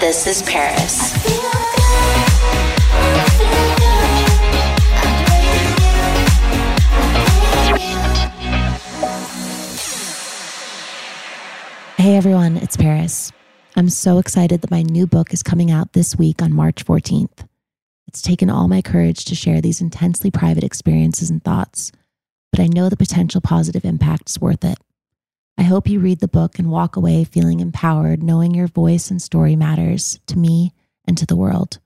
This is Paris. Hey everyone, it's Paris. I'm so excited that my new book is coming out this week on March 14th. It's taken all my courage to share these intensely private experiences and thoughts, but I know the potential positive impact is worth it. I hope you read the book and walk away feeling empowered, knowing your voice and story matters to me and to the world.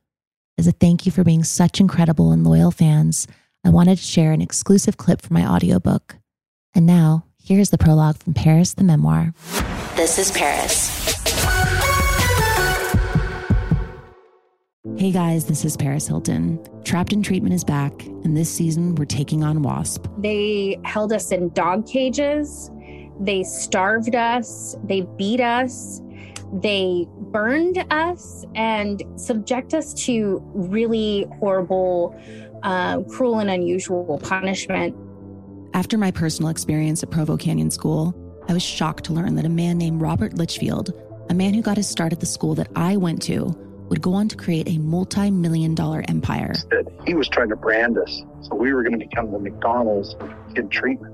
As a thank you for being such incredible and loyal fans, I wanted to share an exclusive clip from my audiobook. And now, here's the prologue from Paris the Memoir. This is Paris. Hey guys, this is Paris Hilton. Trapped in Treatment is back, and this season we're taking on WASP. They held us in dog cages. They starved us. They beat us. They burned us and subject us to really horrible, uh, cruel, and unusual punishment. After my personal experience at Provo Canyon School, I was shocked to learn that a man named Robert Lichfield, a man who got his start at the school that I went to, would go on to create a multi million dollar empire. He was trying to brand us. So we were going to become the McDonald's of kid treatment.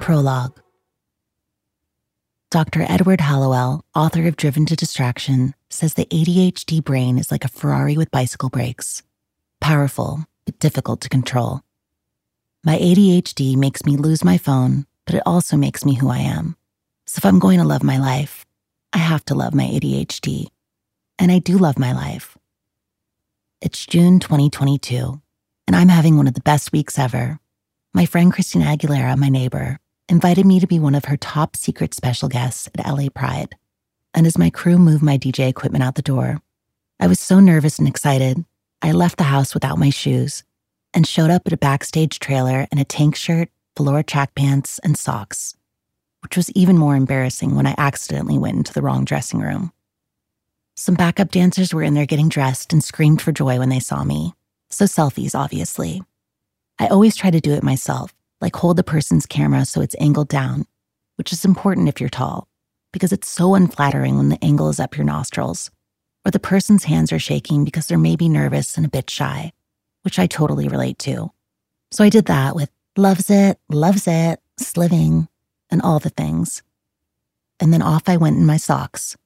Prologue Dr. Edward Hallowell, author of Driven to Distraction, says the ADHD brain is like a Ferrari with bicycle brakes powerful, but difficult to control. My ADHD makes me lose my phone, but it also makes me who I am. So if I'm going to love my life, I have to love my ADHD. And I do love my life. It's June 2022, and I'm having one of the best weeks ever. My friend Christina Aguilera, my neighbor, invited me to be one of her top secret special guests at LA Pride. And as my crew moved my DJ equipment out the door, I was so nervous and excited, I left the house without my shoes and showed up at a backstage trailer in a tank shirt, velour track pants, and socks, which was even more embarrassing when I accidentally went into the wrong dressing room. Some backup dancers were in there getting dressed and screamed for joy when they saw me. So, selfies, obviously. I always try to do it myself, like hold the person's camera so it's angled down, which is important if you're tall, because it's so unflattering when the angle is up your nostrils, or the person's hands are shaking because they're maybe nervous and a bit shy, which I totally relate to. So I did that with loves it, loves it, sliving, and all the things. And then off I went in my socks,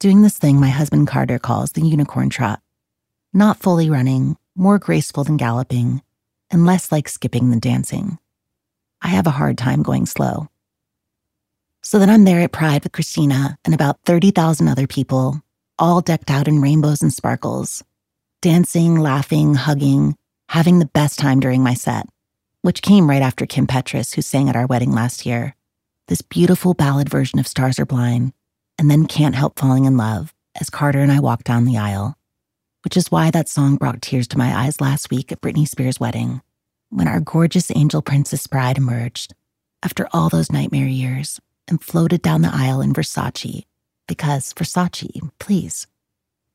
doing this thing my husband Carter calls the unicorn trot. Not fully running, more graceful than galloping, and less like skipping than dancing. I have a hard time going slow. So then I'm there at Pride with Christina and about 30,000 other people, all decked out in rainbows and sparkles, dancing, laughing, hugging, having the best time during my set, which came right after Kim Petras, who sang at our wedding last year. This beautiful ballad version of Stars Are Blind, and then Can't Help Falling in Love as Carter and I walked down the aisle, which is why that song brought tears to my eyes last week at Britney Spears' wedding when our gorgeous angel princess bride emerged after all those nightmare years and floated down the aisle in Versace, because Versace, please,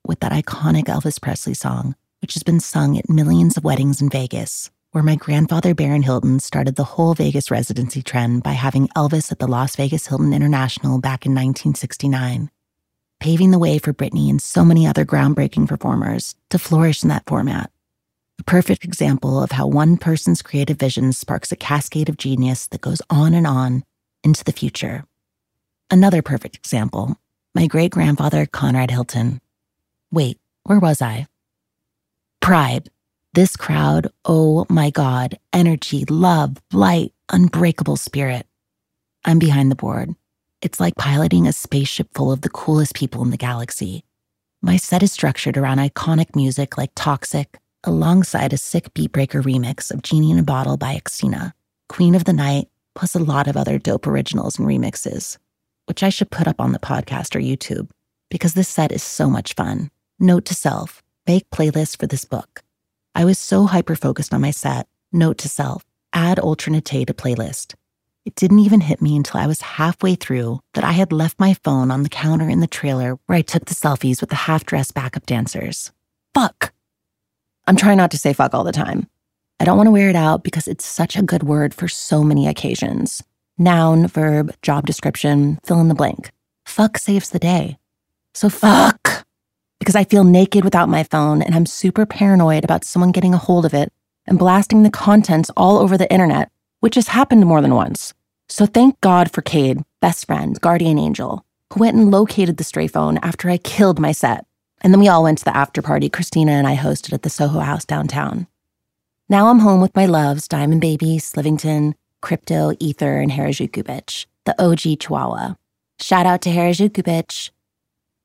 with that iconic Elvis Presley song, which has been sung at millions of weddings in Vegas, where my grandfather Baron Hilton started the whole Vegas residency trend by having Elvis at the Las Vegas Hilton International back in 1969, paving the way for Britney and so many other groundbreaking performers to flourish in that format a perfect example of how one person's creative vision sparks a cascade of genius that goes on and on into the future. Another perfect example my great grandfather, Conrad Hilton. Wait, where was I? Pride. This crowd, oh my God, energy, love, light, unbreakable spirit. I'm behind the board. It's like piloting a spaceship full of the coolest people in the galaxy. My set is structured around iconic music like Toxic, alongside a sick beatbreaker remix of Genie in a Bottle by Xtina, Queen of the Night, plus a lot of other dope originals and remixes, which I should put up on the podcast or YouTube because this set is so much fun. Note to self make playlist for this book. I was so hyper focused on my set. Note to self add Ultra Naté to playlist. It didn't even hit me until I was halfway through that I had left my phone on the counter in the trailer where I took the selfies with the half dressed backup dancers. Fuck! I'm trying not to say fuck all the time. I don't want to wear it out because it's such a good word for so many occasions. Noun, verb, job description, fill in the blank. Fuck saves the day. So fuck! Because I feel naked without my phone and I'm super paranoid about someone getting a hold of it and blasting the contents all over the internet, which has happened more than once. So thank God for Cade, best friend, guardian angel, who went and located the stray phone after I killed my set. And then we all went to the after party Christina and I hosted at the Soho House downtown. Now I'm home with my loves, Diamond Baby, Slivington, Crypto, Ether, and Harajuku Bitch, the OG Chihuahua. Shout out to Harajuku Bitch.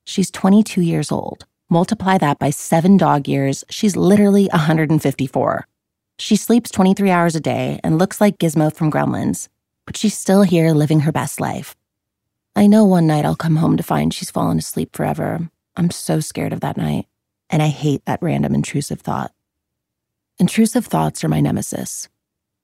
She's 22 years old. Multiply that by seven dog years, she's literally 154. She sleeps 23 hours a day and looks like Gizmo from Gremlins, but she's still here living her best life. I know one night I'll come home to find she's fallen asleep forever, I'm so scared of that night, and I hate that random intrusive thought. Intrusive thoughts are my nemesis,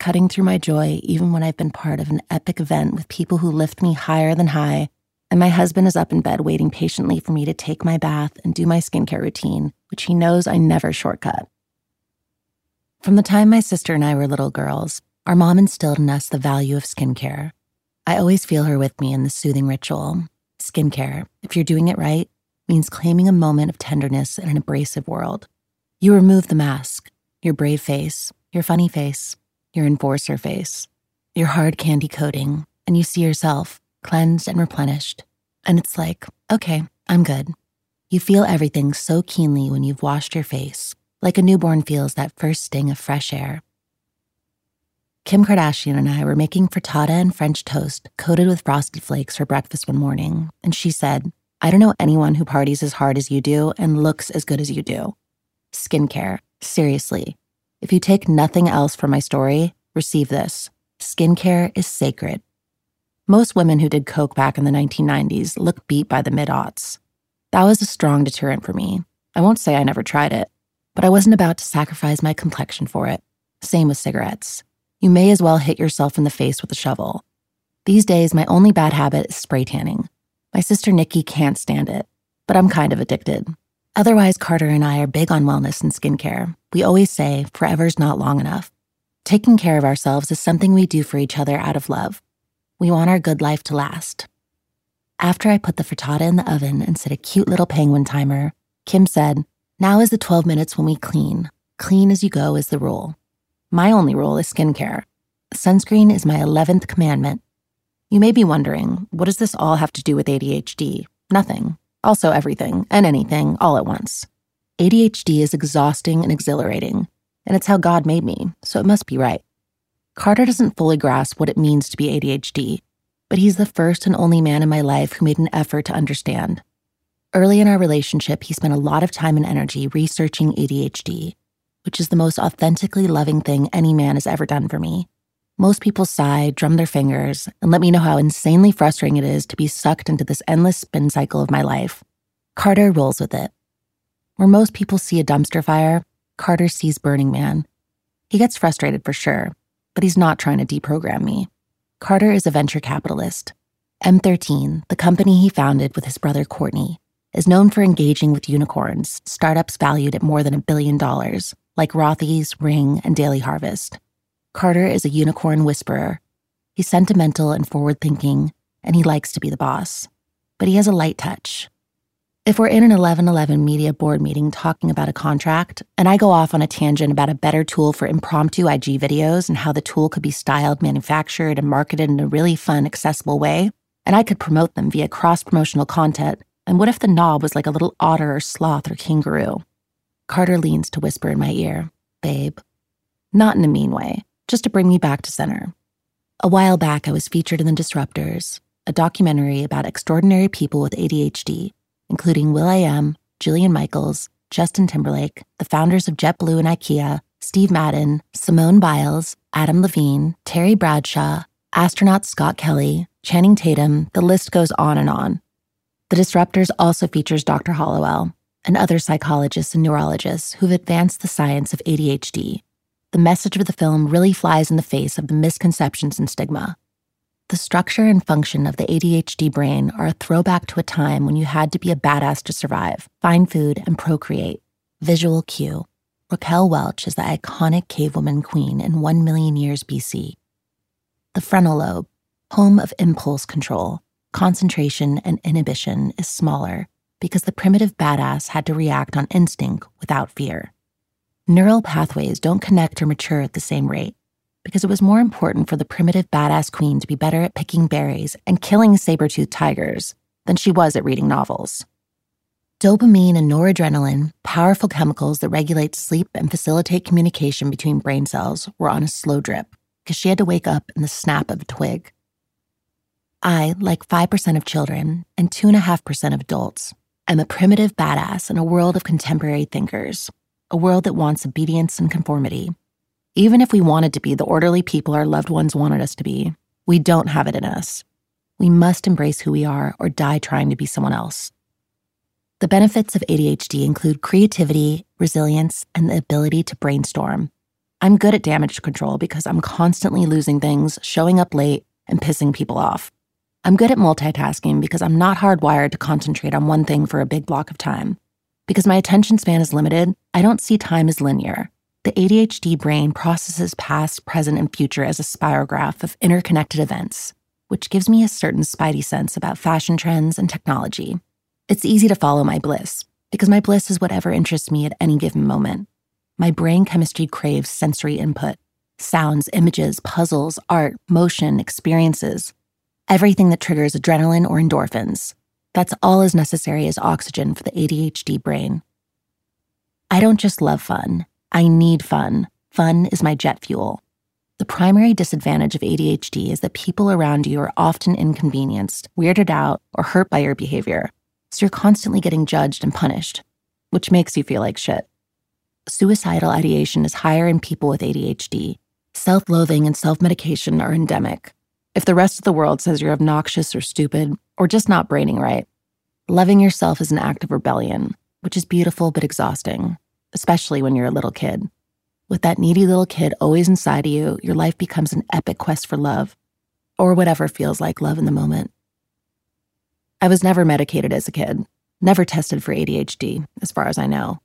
cutting through my joy even when I've been part of an epic event with people who lift me higher than high, and my husband is up in bed waiting patiently for me to take my bath and do my skincare routine, which he knows I never shortcut. From the time my sister and I were little girls, our mom instilled in us the value of skincare. I always feel her with me in the soothing ritual. Skincare, if you're doing it right, means claiming a moment of tenderness in an abrasive world. You remove the mask, your brave face, your funny face, your enforcer face, your hard candy coating, and you see yourself cleansed and replenished. And it's like, okay, I'm good. You feel everything so keenly when you've washed your face, like a newborn feels that first sting of fresh air. Kim Kardashian and I were making frittata and French toast coated with frosted flakes for breakfast one morning, and she said, I don't know anyone who parties as hard as you do and looks as good as you do. Skincare, seriously. If you take nothing else from my story, receive this. Skincare is sacred. Most women who did Coke back in the 1990s look beat by the mid aughts. That was a strong deterrent for me. I won't say I never tried it, but I wasn't about to sacrifice my complexion for it. Same with cigarettes. You may as well hit yourself in the face with a shovel. These days, my only bad habit is spray tanning. My sister Nikki can't stand it, but I'm kind of addicted. Otherwise, Carter and I are big on wellness and skincare. We always say forever's not long enough. Taking care of ourselves is something we do for each other out of love. We want our good life to last. After I put the frittata in the oven and set a cute little penguin timer, Kim said, Now is the 12 minutes when we clean. Clean as you go is the rule. My only rule is skincare. Sunscreen is my 11th commandment. You may be wondering, what does this all have to do with ADHD? Nothing. Also, everything and anything all at once. ADHD is exhausting and exhilarating, and it's how God made me, so it must be right. Carter doesn't fully grasp what it means to be ADHD, but he's the first and only man in my life who made an effort to understand. Early in our relationship, he spent a lot of time and energy researching ADHD, which is the most authentically loving thing any man has ever done for me. Most people sigh, drum their fingers, and let me know how insanely frustrating it is to be sucked into this endless spin cycle of my life. Carter rolls with it. Where most people see a dumpster fire, Carter sees Burning Man. He gets frustrated for sure, but he's not trying to deprogram me. Carter is a venture capitalist. M13, the company he founded with his brother Courtney, is known for engaging with unicorns, startups valued at more than a billion dollars, like Rothy's, Ring, and Daily Harvest. Carter is a unicorn whisperer. He's sentimental and forward thinking, and he likes to be the boss. But he has a light touch. If we're in an 1111 media board meeting talking about a contract, and I go off on a tangent about a better tool for impromptu IG videos and how the tool could be styled, manufactured, and marketed in a really fun, accessible way, and I could promote them via cross promotional content, and what if the knob was like a little otter or sloth or kangaroo? Carter leans to whisper in my ear, Babe. Not in a mean way, just to bring me back to center. A while back, I was featured in The Disruptors, a documentary about extraordinary people with ADHD, including Will will.i.am, Jillian Michaels, Justin Timberlake, the founders of JetBlue and IKEA, Steve Madden, Simone Biles, Adam Levine, Terry Bradshaw, astronaut Scott Kelly, Channing Tatum, the list goes on and on. The Disruptors also features Dr. Hallowell and other psychologists and neurologists who've advanced the science of ADHD the message of the film really flies in the face of the misconceptions and stigma. The structure and function of the ADHD brain are a throwback to a time when you had to be a badass to survive, find food, and procreate. Visual cue Raquel Welch is the iconic cavewoman queen in 1 million years BC. The frontal lobe, home of impulse control, concentration, and inhibition, is smaller because the primitive badass had to react on instinct without fear neural pathways don't connect or mature at the same rate because it was more important for the primitive badass queen to be better at picking berries and killing saber-toothed tigers than she was at reading novels. Dopamine and noradrenaline, powerful chemicals that regulate sleep and facilitate communication between brain cells, were on a slow drip because she had to wake up in the snap of a twig. I, like 5% of children and 2.5% of adults, am a primitive badass in a world of contemporary thinkers a world that wants obedience and conformity. Even if we wanted to be the orderly people our loved ones wanted us to be, we don't have it in us. We must embrace who we are or die trying to be someone else. The benefits of ADHD include creativity, resilience, and the ability to brainstorm, I'm good at damage control because I'm constantly losing things, showing up late, and pissing people off. I'm good at multitasking because I'm not hardwired to concentrate on one thing for a big block of time. Because my attention span is limited, I don't see time as linear. The ADHD brain processes past, present, and future as a spirograph of interconnected events, which gives me a certain spidey sense about fashion trends and technology. It's easy to follow my bliss, because my bliss is whatever interests me at any given moment. My brain chemistry craves sensory input sounds, images, puzzles, art, motion, experiences, everything that triggers adrenaline or endorphins. That's all as necessary as oxygen for the ADHD brain. I don't just love fun. I need fun. Fun is my jet fuel. The primary disadvantage of ADHD is that people around you are often inconvenienced, weirded out, or hurt by your behavior. So you're constantly getting judged and punished, which makes you feel like shit. Suicidal ideation is higher in people with ADHD. Self loathing and self medication are endemic. If the rest of the world says you're obnoxious or stupid, or just not braining right, loving yourself is an act of rebellion, which is beautiful but exhausting especially when you're a little kid. With that needy little kid always inside of you, your life becomes an epic quest for love, or whatever feels like love in the moment. I was never medicated as a kid, never tested for ADHD, as far as I know.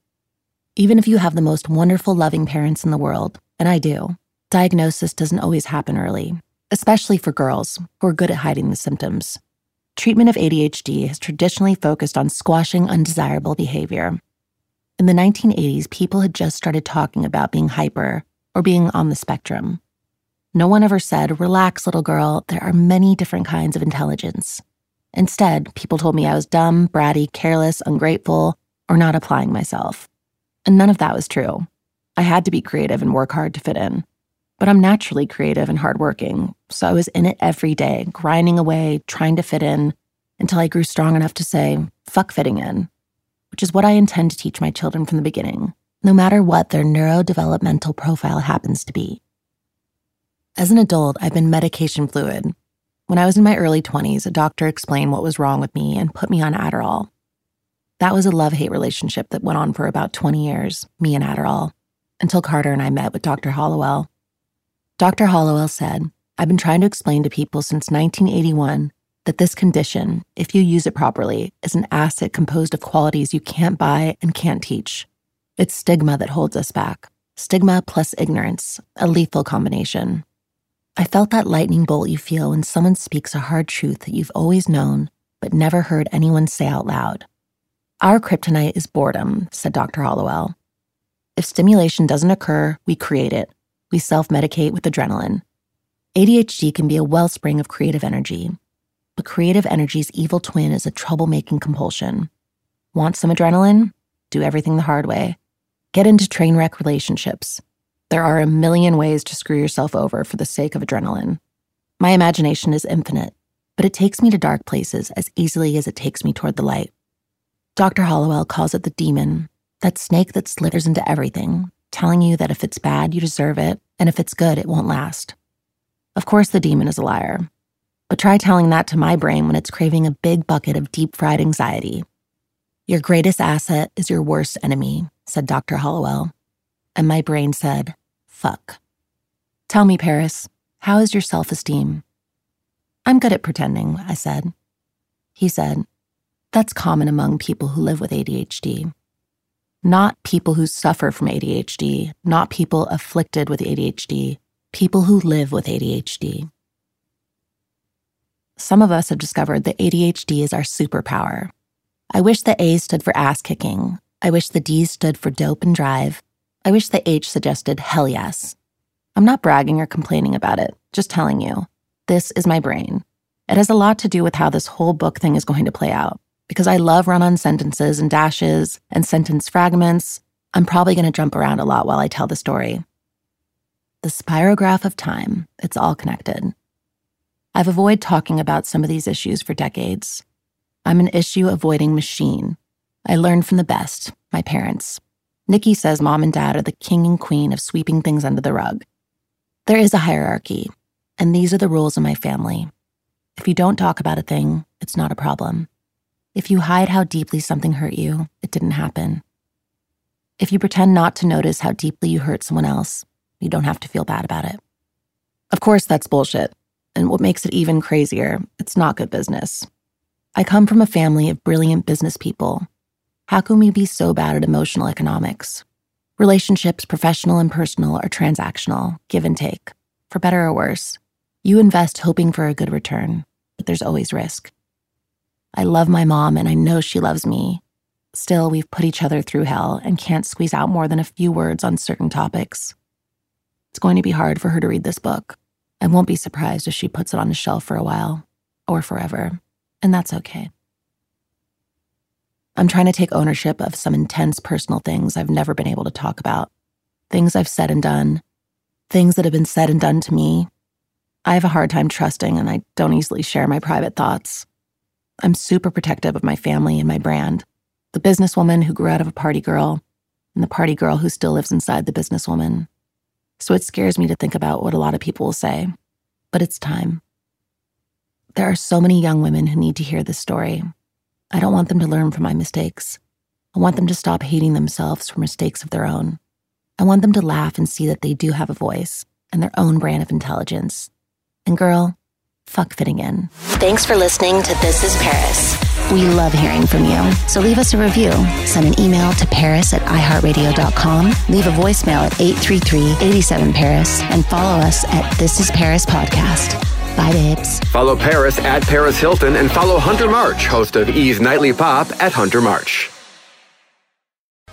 Even if you have the most wonderful, loving parents in the world, and I do, diagnosis doesn't always happen early, especially for girls who are good at hiding the symptoms. Treatment of ADHD has traditionally focused on squashing undesirable behavior in the 1980s, people had just started talking about being hyper or being on the spectrum. No one ever said, Relax, little girl, there are many different kinds of intelligence. Instead, people told me I was dumb, bratty, careless, ungrateful, or not applying myself. And none of that was true. I had to be creative and work hard to fit in. But I'm naturally creative and hardworking, so I was in it every day, grinding away, trying to fit in, until I grew strong enough to say, fuck fitting in which is what I intend to teach my children from the beginning, no matter what their neurodevelopmental profile happens to be. As an adult, I've been medication fluid. When I was in my early 20s, a doctor explained what was wrong with me and put me on Adderall. That was a love hate relationship that went on for about 20 years, me and Adderall, until Carter and I met with Dr. Hallowell. Dr. Hallowell said, I've been trying to explain to people since 1981 that this condition, if you use it properly, is an asset composed of qualities you can't buy and can't teach. It's stigma that holds us back. Stigma plus ignorance, a lethal combination. I felt that lightning bolt you feel when someone speaks a hard truth that you've always known but never heard anyone say out loud. Our kryptonite is boredom, said Dr. Hallowell. If stimulation doesn't occur, we create it. We self medicate with adrenaline. ADHD can be a wellspring of creative energy, but creative energy's evil twin is a troublemaking compulsion. Want some adrenaline? Do everything the hard way. Get into train wreck relationships. There are a million ways to screw yourself over for the sake of adrenaline. My imagination is infinite, but it takes me to dark places as easily as it takes me toward the light. Dr. Hallowell calls it the demon, that snake that slithers into everything, telling you that if it's bad, you deserve it, and if it's good, it won't last. Of course, the demon is a liar. But try telling that to my brain when it's craving a big bucket of deep fried anxiety. Your greatest asset is your worst enemy, said Dr. Hallowell. And my brain said, fuck. Tell me, Paris, how is your self esteem? I'm good at pretending, I said. He said, That's common among people who live with ADHD. Not people who suffer from ADHD, not people afflicted with ADHD, people who live with ADHD some of us have discovered that ADHD is our superpower. I wish the A stood for ass kicking. I wish the D stood for dope and drive. I wish the H suggested hell yes. I'm not bragging or complaining about it, just telling you. This is my brain. It has a lot to do with how this whole book thing is going to play out. Because I love run on sentences and dashes and sentence fragments, I'm probably going to jump around a lot while I tell the story. The spirograph of time, it's all connected. I've avoided talking about some of these issues for decades. I'm an issue avoiding machine. I learned from the best, my parents. Nikki says mom and dad are the king and queen of sweeping things under the rug. There is a hierarchy, and these are the rules of my family. If you don't talk about a thing, it's not a problem. If you hide how deeply something hurt you, it didn't happen. If you pretend not to notice how deeply you hurt someone else, You don't have to feel bad about it. Of course, that's bullshit. And what makes it even crazier, it's not good business. I come from a family of brilliant business people. How can we be so bad at emotional economics? Relationships, professional and personal, are transactional, give and take, for better or worse. You invest hoping for a good return, but there's always risk. I love my mom and I know she loves me. Still, we've put each other through hell and can't squeeze out more than a few words on certain topics. It's going to be hard for her to read this book. I won't be surprised if she puts it on a shelf for a while or forever, and that's okay. I'm trying to take ownership of some intense personal things I've never been able to talk about, things I've said and done, things that have been said and done to me. I have a hard time trusting, and I don't easily share my private thoughts. I'm super protective of my family and my brand the businesswoman who grew out of a party girl, and the party girl who still lives inside the businesswoman. So it scares me to think about what a lot of people will say, but it's time. There are so many young women who need to hear this story. I don't want them to learn from my mistakes. I want them to stop hating themselves for mistakes of their own. I want them to laugh and see that they do have a voice and their own brand of intelligence. And girl, fuck fitting in. Thanks for listening to This is Paris. We love hearing from you. So leave us a review. Send an email to paris at iheartradio.com. Leave a voicemail at 833-87-PARIS and follow us at This is Paris Podcast. Bye, babes. Follow Paris at Paris Hilton and follow Hunter March, host of E's Nightly Pop at Hunter March.